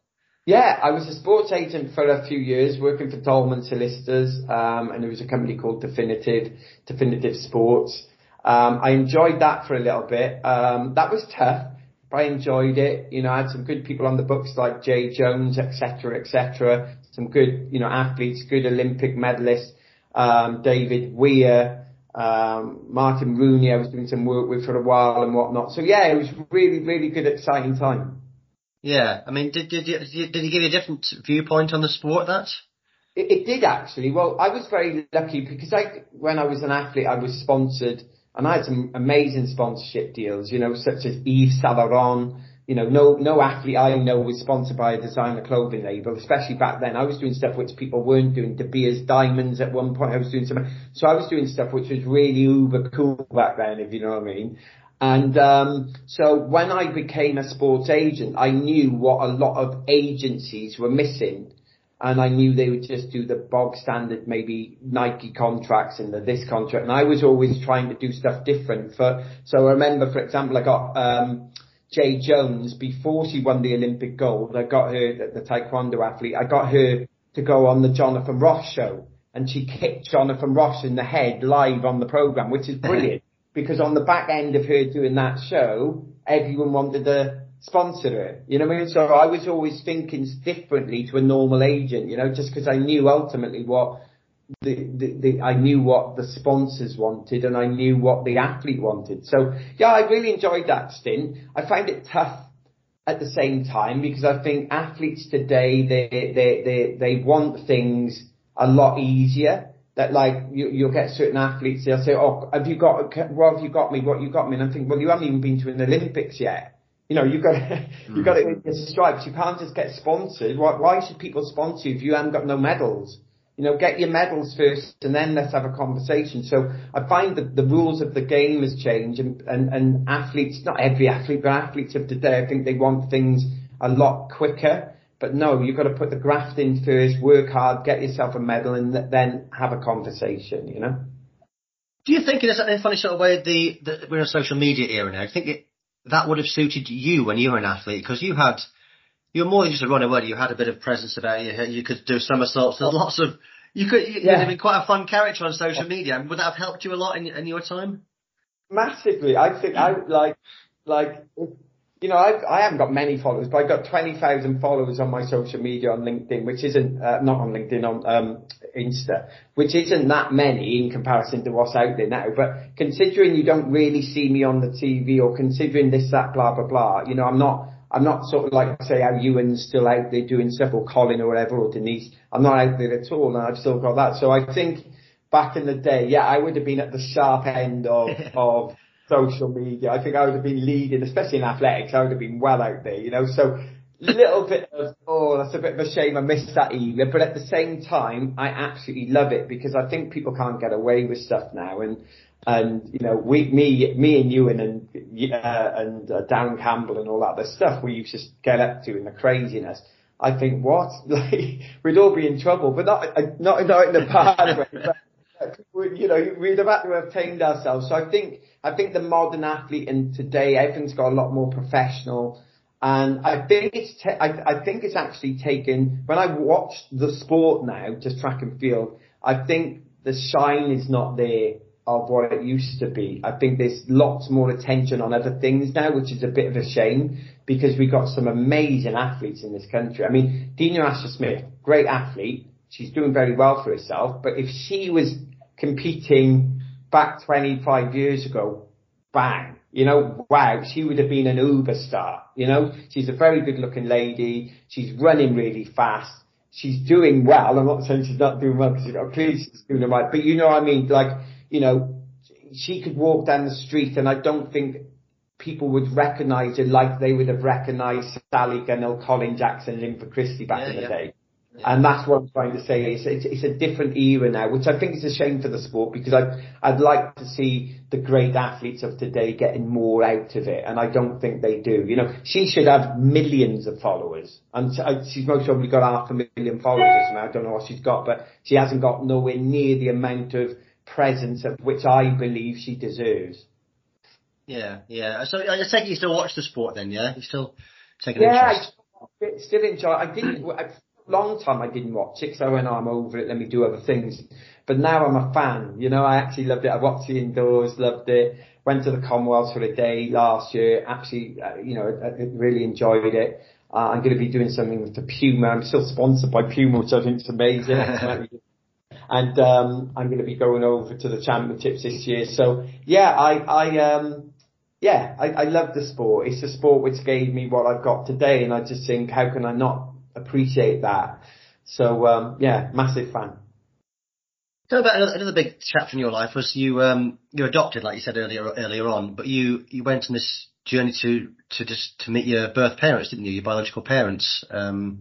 Speaker 2: Yeah, I was a sports agent for a few years, working for Dolman Solicitors, um, and there was a company called Definitive, Definitive Sports. Um, I enjoyed that for a little bit. Um, that was tough but I enjoyed it. You know, I had some good people on the books like Jade Jones, etc., etc. Some good, you know, athletes, good Olympic medalists, um, David Weir, um, Martin Rooney. I was doing some work with for a while and whatnot. So yeah, it was really, really good, exciting time.
Speaker 3: Yeah, I mean, did did did he give you a different viewpoint on the sport? That
Speaker 2: it, it did actually. Well, I was very lucky because I, when I was an athlete, I was sponsored and I had some amazing sponsorship deals, you know, such as Yves Laurent. You know, no, no athlete I know was sponsored by a designer clothing label, especially back then. I was doing stuff which people weren't doing. De Beers diamonds at one point. I was doing some, so I was doing stuff which was really uber cool back then, if you know what I mean. And um, so when I became a sports agent, I knew what a lot of agencies were missing and I knew they would just do the bog standard, maybe Nike contracts and the this contract. And I was always trying to do stuff different. For so I remember, for example, I got um, Jade Jones before she won the Olympic gold. I got her, the, the taekwondo athlete. I got her to go on the Jonathan Ross show, and she kicked Jonathan Ross in the head live on the program, which is brilliant because on the back end of her doing that show, everyone wanted to sponsor it. You know what I mean? So I was always thinking differently to a normal agent, you know, just because I knew ultimately what the, the, the, I knew what the sponsors wanted and I knew what the athlete wanted. So yeah, I really enjoyed that stint. I find it tough at the same time because I think athletes today, they, they, they, they want things a lot easier. That like you, you'll get certain athletes, they'll say, "Oh, have you got? What have you got me? What you got me?" And I think, "Well, you haven't even been to an Olympics yet." You know, you've got to, you've got to hmm. get stripes. You can't just get sponsored. Why, why should people sponsor you if you haven't got no medals? You know, get your medals first and then let's have a conversation. So I find that the rules of the game has changed and, and, and athletes, not every athlete, but athletes of today, I think they want things a lot quicker. But no, you've got to put the graft in first, work hard, get yourself a medal and then have a conversation, you know?
Speaker 3: Do you think in a funny sort of way the, the we're in a social media era now? I think it, that would have suited you when you were an athlete because you had you were more than just a runner, were you? You had a bit of presence about you. You could do somersaults. There's lots of you could you yeah. have been quite a fun character on social media. Would that have helped you a lot in, in your time?
Speaker 2: Massively. I think I like like you know, I've, I haven't got many followers, but I've got 20,000 followers on my social media on LinkedIn, which isn't, uh, not on LinkedIn, on, um, Insta, which isn't that many in comparison to what's out there now. But considering you don't really see me on the TV or considering this, that, blah, blah, blah, you know, I'm not, I'm not sort of like, say, how Iwan's still out there doing stuff or Colin or whatever or Denise. I'm not out there at all and I've still got that. So I think back in the day, yeah, I would have been at the sharp end of, of, social media. I think I would have been leading, especially in athletics. I would have been well out there, you know. So little bit of oh, that's a bit of a shame. I missed that era, but at the same time, I absolutely love it because I think people can't get away with stuff now, and and you know, we, me, me and Iwan and uh, and uh, Darren Campbell and all that, the stuff we used to get up to in the craziness. I think what like we'd all be in trouble, but not uh, not not in the bad way. But, you know, we'd have had to have tamed ourselves. So I think, I think the modern athlete and today everything's got a lot more professional. And I think it's, I, I think it's actually taken, when I watch the sport now, just track and field, I think the shine is not there of what it used to be. I think there's lots more attention on other things now, which is a bit of a shame because we've got some amazing athletes in this country. I mean, Dina Asher Smith, great athlete. She's doing very well for herself, but if she was competing back 25 years ago, bang, you know, wow, she would have been an uber star, you know, she's a very good looking lady, she's running really fast, she's doing well, I'm not saying she's not doing well because she's got clearly she's doing it right, but you know what I mean, like, you know, she could walk down the street and I don't think people would recognise her like they would have recognised Sally Gunnell, Colin Jackson, Linford Christie back yeah, in the yeah. day. And that's what I'm trying to say. It's, it's, it's, a different era now, which I think is a shame for the sport because I'd, I'd like to see the great athletes of today getting more out of it. And I don't think they do. You know, she should have millions of followers and she's most probably got half a million followers now. I don't know what she's got, but she hasn't got nowhere near the amount of presence of which I believe she deserves.
Speaker 3: Yeah, yeah. So I take you still watch the sport then, yeah? You still taking
Speaker 2: yeah,
Speaker 3: interest?
Speaker 2: Yeah, still enjoy. I didn't long time I didn't watch it, so I went, oh, I'm over it, let me do other things. But now I'm a fan, you know, I actually loved it. I watched the indoors, loved it. went to the Commonwealth for a day last year. Actually, uh, you know, I, I really enjoyed it. Uh, I'm going to be doing something with the Puma. I'm still sponsored by Puma, which I think is amazing. and um, I'm going to be going over to the championships this year. So yeah, I, I um, yeah, I, I love the sport. It's a sport which gave me what I've got today, and I just think, how can I not appreciate that? So um, yeah, massive fan.
Speaker 3: Tell about another, another big chapter in your life was you um, you adopted, like you said earlier earlier on, but you you went on this journey to to just to meet your birth parents, didn't you? Your biological parents, um,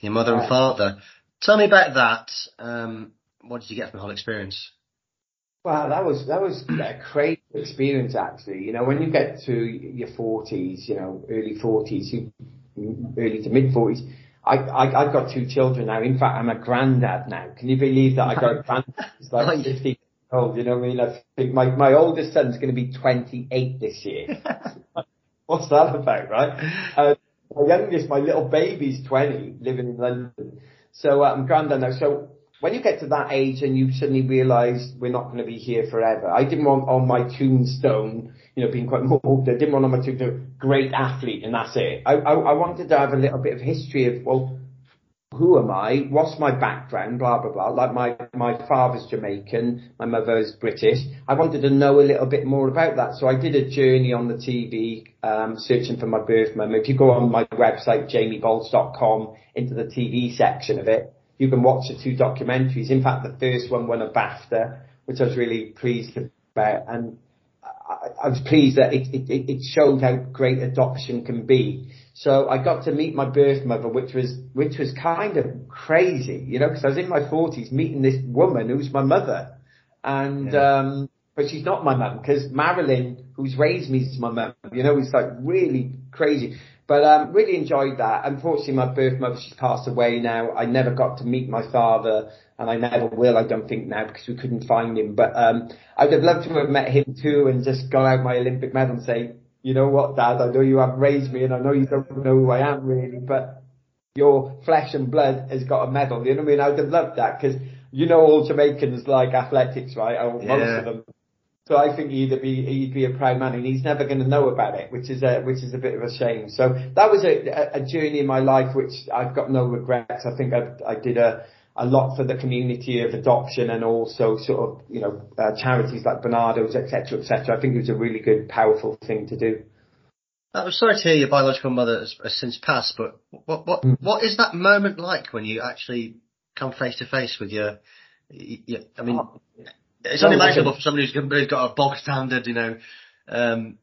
Speaker 3: your mother and father. Tell me about that. Um, what did you get from the whole experience?
Speaker 2: Well, that was that was a crazy experience actually. You know, when you get to your forties, you know, early forties, early to mid forties, I, I I've got two children now. In fact, I'm a granddad now. Can you believe that I got a granddad? It's like fifty years old. You know what I mean? I think my my oldest son's going to be 28 this year. What's that about, right? Uh, my youngest, my little baby's 20, living in London. So uh, I'm granddad now. So when you get to that age and you suddenly realise we're not going to be here forever, I didn't want on my tombstone, you know, being quite morbid, I didn't want on my tombstone, great athlete and that's it. I, I, I wanted to have a little bit of history of, well, who am I? What's my background? Blah, blah, blah. Like my, my father's Jamaican, my mother's British. I wanted to know a little bit more about that. So I did a journey on the TV, um, searching for my birth mum. If you go on my website, jamiebaulch.com, into the TV section of it, you can watch the two documentaries. In fact, the first one won a BAFTA, which I was really pleased about. And I, was pleased that it, it, it showed how great adoption can be. So I got to meet my birth mother, which was, which was kind of crazy, you know, because I was in my forties meeting this woman who's my mother. And, yeah. um, but she's not my mum because Marilyn, who's raised me, is my mum. You know, it's like really crazy. But um, really enjoyed that. Unfortunately, my birth mother, she's passed away now. I never got to meet my father, and I never will, I don't think now, because we couldn't find him. But um, I'd have loved to have met him too and just got out my Olympic medal and say, you know what, Dad, I know you have raised me and I know you don't know who I am really, but your flesh and blood has got a medal. You know what I mean? I'd have loved that because you know all Jamaicans like athletics, right? Or yeah. most of them. So I think he'd be he'd be a proud man, and he's never going to know about it, which is a which is a bit of a shame. So that was a, a journey in my life which I've got no regrets. I think I I did a a lot for the community of adoption and also sort of you know uh, charities like Barnardo's etc etc. I think it was a really good powerful thing to do.
Speaker 3: I'm sorry to hear your biological mother has, has since passed, but what what mm. what is that moment like when you actually come face to face with your, your I mean. Oh it's unimaginable for somebody who's got a bog standard, you know, um,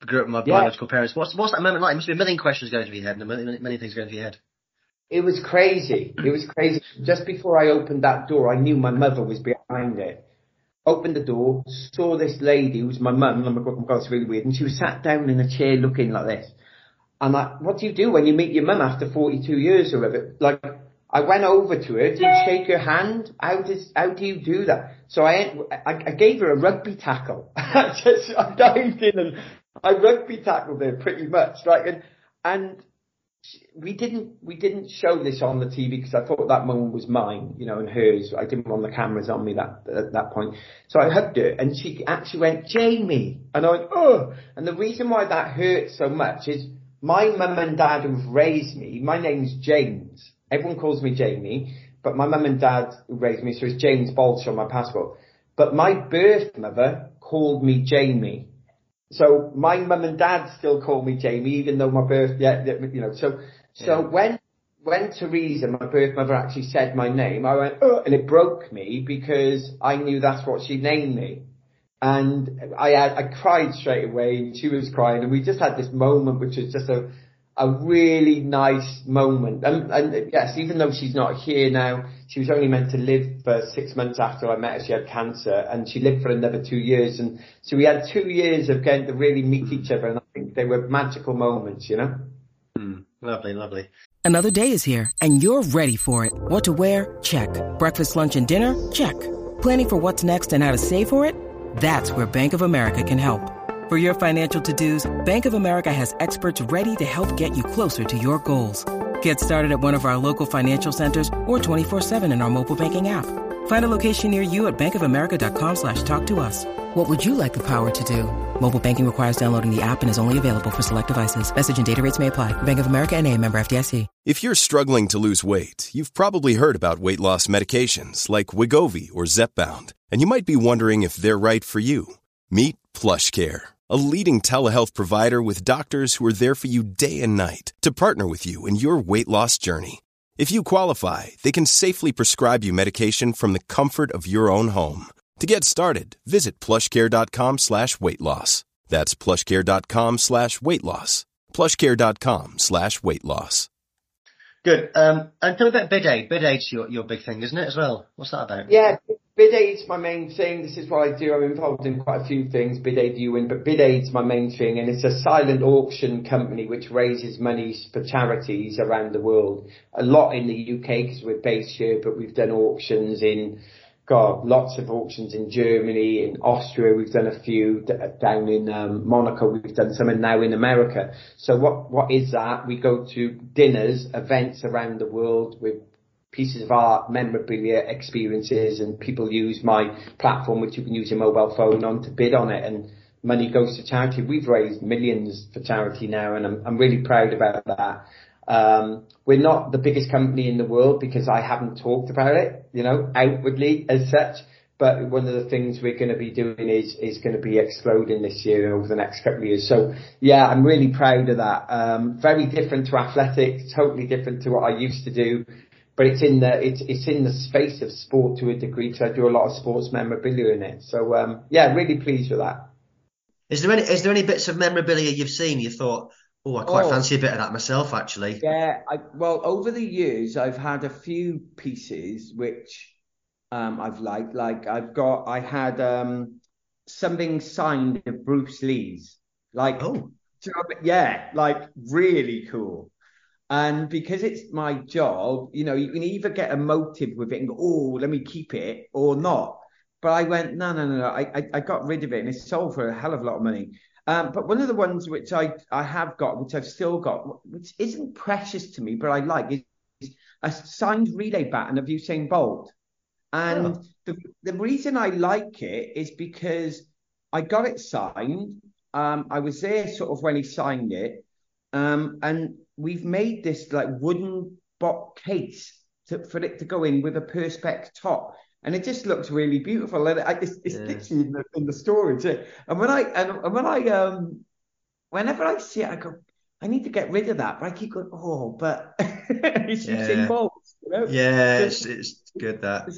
Speaker 3: grew up with my biological yeah. parents. What's what's that moment like? There must be a million questions going through your head and many, many things going through your head.
Speaker 2: It was crazy. It was crazy. Just before I opened that door, I knew my mother was behind it. Opened the door, saw this lady who was my mum. Oh my god, God, it's really weird. And she was sat down in a chair looking like this. And I, what do you do when you meet your mum after 42 years or whatever? Like, I went over to her, didn't shake her hand. How does, how do you do that? So I, I, I gave her a rugby tackle. I just, I dived in and I rugby tackled her pretty much, right? And, and we didn't, we didn't show this on the TV because I thought that moment was mine, you know, and hers. I didn't want the cameras on me that, at that point. So I hugged her and she actually went, Jamie. And I went, oh. And the reason why that hurt so much is my mum and dad who've raised me, my name's James. Everyone calls me Jamie, but my mum and dad who raised me, so it's James Baulch on my passport. But my birth mother called me Jamie. So my mum and dad still call me Jamie, even though my birth, yeah, you know, so, so yeah. when, when Teresa, my birth mother actually said my name, I went, oh, and it broke me because I knew that's what she named me. And I had, I cried straight away and she was crying and we just had this moment which was just a, a really nice moment. And, and yes, even though she's not here now, she was only meant to live for six months after I met her. She had cancer and she lived for another two years. And so we had two years of getting to really meet each other. And I think they were magical moments, you know?
Speaker 3: Mm, lovely, lovely.
Speaker 5: Another day is here and you're ready for it. What to wear? Check. Breakfast, lunch and dinner? Check. Planning for what's next and how to save for it? That's where Bank of America can help. For your financial to-dos, Bank of America has experts ready to help get you closer to your goals. Get started at one of our local financial centers or 24-7 in our mobile banking app. Find a location near you at bankofamerica.com slash talk to us. What would you like the power to do? Mobile banking requires downloading the app and is only available for select devices. Message and data rates may apply. Bank of America and a member FDIC.
Speaker 6: If you're struggling to lose weight, you've probably heard about weight loss medications like Wegovy or Zepbound, and you might be wondering if they're right for you. Meet PlushCare, a leading telehealth provider with doctors who are there for you day and night to partner with you in your weight loss journey. If you qualify, they can safely prescribe you medication from the comfort of your own home. To get started, visit plushcare.com slash weight loss. That's plushcare.com slash weight loss. plushcare.com slash weight loss.
Speaker 3: Good. Um, and tell me about bid aid. Bid aid's your, your big thing, isn't it, as well? What's that about?
Speaker 7: Yeah, bid aid's my main thing. This is what I do. I'm involved in quite a few things. Bid aid you win, but bid aid's my main thing, and it's a silent auction company which raises money for charities around the world. A lot in the UK because we're based here, but we've done auctions in God, lots of auctions in Germany, in Austria, we've done a few down in um, Monaco, we've done some, and now in America. So what what is that? We go to dinners, events around the world with pieces of art, memorabilia, experiences, and people use my platform, which you can use your mobile phone on, to bid on it, and money goes to charity. We've raised millions for charity now, and I'm I'm really proud about that. Um, we're not the biggest company in the world because I haven't talked about it, you know, outwardly as such. But one of the things we're going to be doing is is going to be exploding this year and over the next couple of years. So yeah, I'm really proud of that. Um, very different to athletics, totally different to what I used to do. But it's in the it's it's in the space of sport to a degree. So I do a lot of sports memorabilia in it. So um, yeah, really pleased with that.
Speaker 3: Is there any is there any bits of memorabilia you've seen you thought, Oh, I quite oh, fancy a bit of that myself, actually.
Speaker 2: Yeah, I, well, over the years, I've had a few pieces which um, I've liked. Like I've got, I had um, something signed of Bruce Lee's. Like, oh, yeah, like really cool. And because it's my job, you know, you can either get a motive with it and go, oh, let me keep it, or not. But I went, no, no, no, no. I, I, I got rid of it and it sold for a hell of a lot of money. Um, but one of the ones which I, I have got, which I've still got, which isn't precious to me, but I like, is a signed relay baton of Usain Bolt. And oh. the, the reason I like it is because I got it signed. Um, I was there sort of when he signed it. Um, and we've made this like wooden box case to, for it to go in with a perspex top and it just looks really beautiful. And I, it's, it's yeah. literally in the, in the storage. And when I and, and when I um, whenever I see it, I go, I need to get rid of that. But I keep going, oh, but it's
Speaker 3: yeah.
Speaker 2: Usain Bolt's. You know?
Speaker 3: Yeah, it's, it's good that.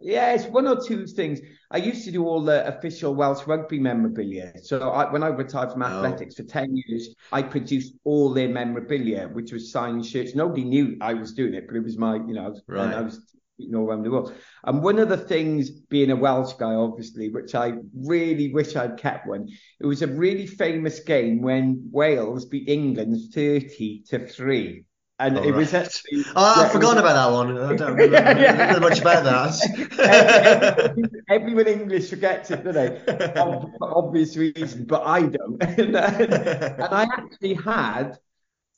Speaker 2: Yeah, it's one or two things. I used to do all the official Welsh rugby memorabilia. So I, when I retired from oh. athletics oh. for 10 years, I produced all their memorabilia, which was signed shirts. Nobody knew I was doing it, but it was my, you know, right. I was you know around the world. And one of the things, being a Welsh guy, obviously, which I really wish I'd kept one, it was a really famous game when Wales beat England 30 to 3. And it right. was actually.
Speaker 3: Oh, I've forgotten about that one. I don't remember, yeah, yeah. Don't know much about
Speaker 2: that. Everyone in English forgets it, don't they? For obvious reasons, but I don't. and, uh, and I actually had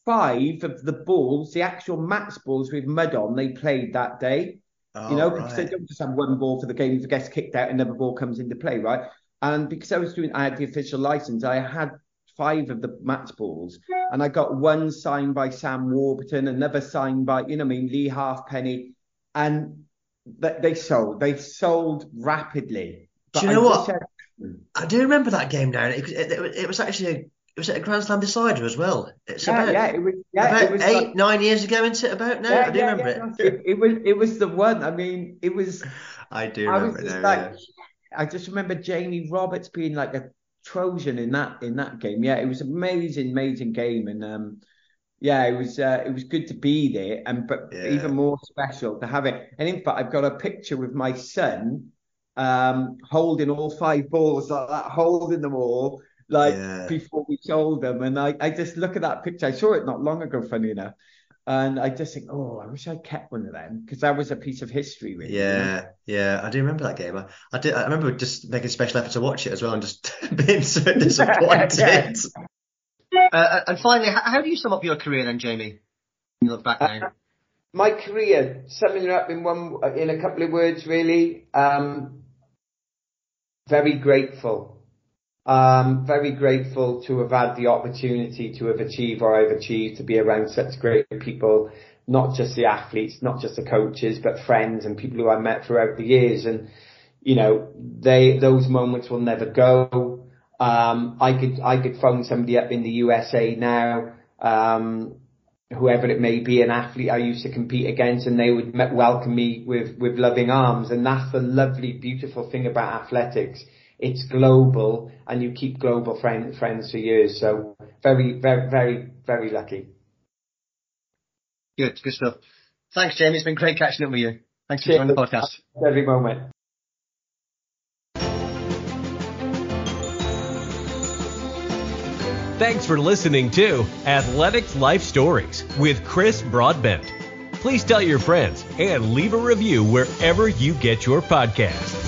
Speaker 2: five of the balls, the actual match balls with mud on, they played that day. Oh, you know, oh, because they don't just have one ball for the game, if it gets kicked out, another ball comes into play, right? And because I was doing, I had the official license, I had five of the match balls, and I got one signed by Sam Warburton, another signed by, you know, I mean, Leigh Halfpenny, and they sold, they sold rapidly.
Speaker 3: But do you know I what? Said, I do remember that game now. It, it, it was actually a it was a Grand Slam decider as well. It's
Speaker 2: yeah,
Speaker 3: about,
Speaker 2: yeah, it was, yeah,
Speaker 3: about
Speaker 2: it was
Speaker 3: eight,
Speaker 2: like,
Speaker 3: nine years ago, isn't it? About now,
Speaker 2: yeah,
Speaker 3: I do
Speaker 2: yeah,
Speaker 3: remember
Speaker 2: it. it. it. was, it was the one. I mean, it was.
Speaker 3: I do remember I it now. Like, yeah.
Speaker 2: I just remember Jamie Roberts being like a Trojan in that in that game. Yeah, it was amazing, amazing game, and um, yeah, it was uh, it was good to be there, and but yeah. even more special to have it. And in fact, I've got a picture with my son um, holding all five balls like that, holding them all like yeah. before we sold them. And I, I just look at that picture. I saw it not long ago, funny enough. And I just think, oh, I wish I kept one of them because that was a piece of history, really.
Speaker 3: Yeah, yeah, I do remember that game. I, I did. I remember just making a special effort to watch it as well, and just being so disappointed. yeah. uh, and finally, how, how, do you sum up your career then, Jamie? you look back now. Uh,
Speaker 7: my career, summing it up in one, in a couple of words, really. Um,
Speaker 2: very grateful. Um, very grateful to have had the opportunity to have achieved what I've achieved, to be around such great people, not just the athletes, not just the coaches, but friends and people who I met throughout the years. And, you know, they, those moments will never go. Um, I could, I could phone somebody up in the USA now, um, whoever it may be, an athlete I used to compete against, and they would welcome me with, with loving arms. And that's the lovely, beautiful thing about athletics. It's global, and you keep global friend, friends for years. So very, very, very, very lucky.
Speaker 3: Good, good stuff. Thanks, Jamie. It's been great catching up with you. Thanks for joining the podcast.
Speaker 2: Every moment.
Speaker 1: Thanks for listening to Athletics Life Stories with Chris Broadbent. Please tell your friends and leave a review wherever you get your podcasts.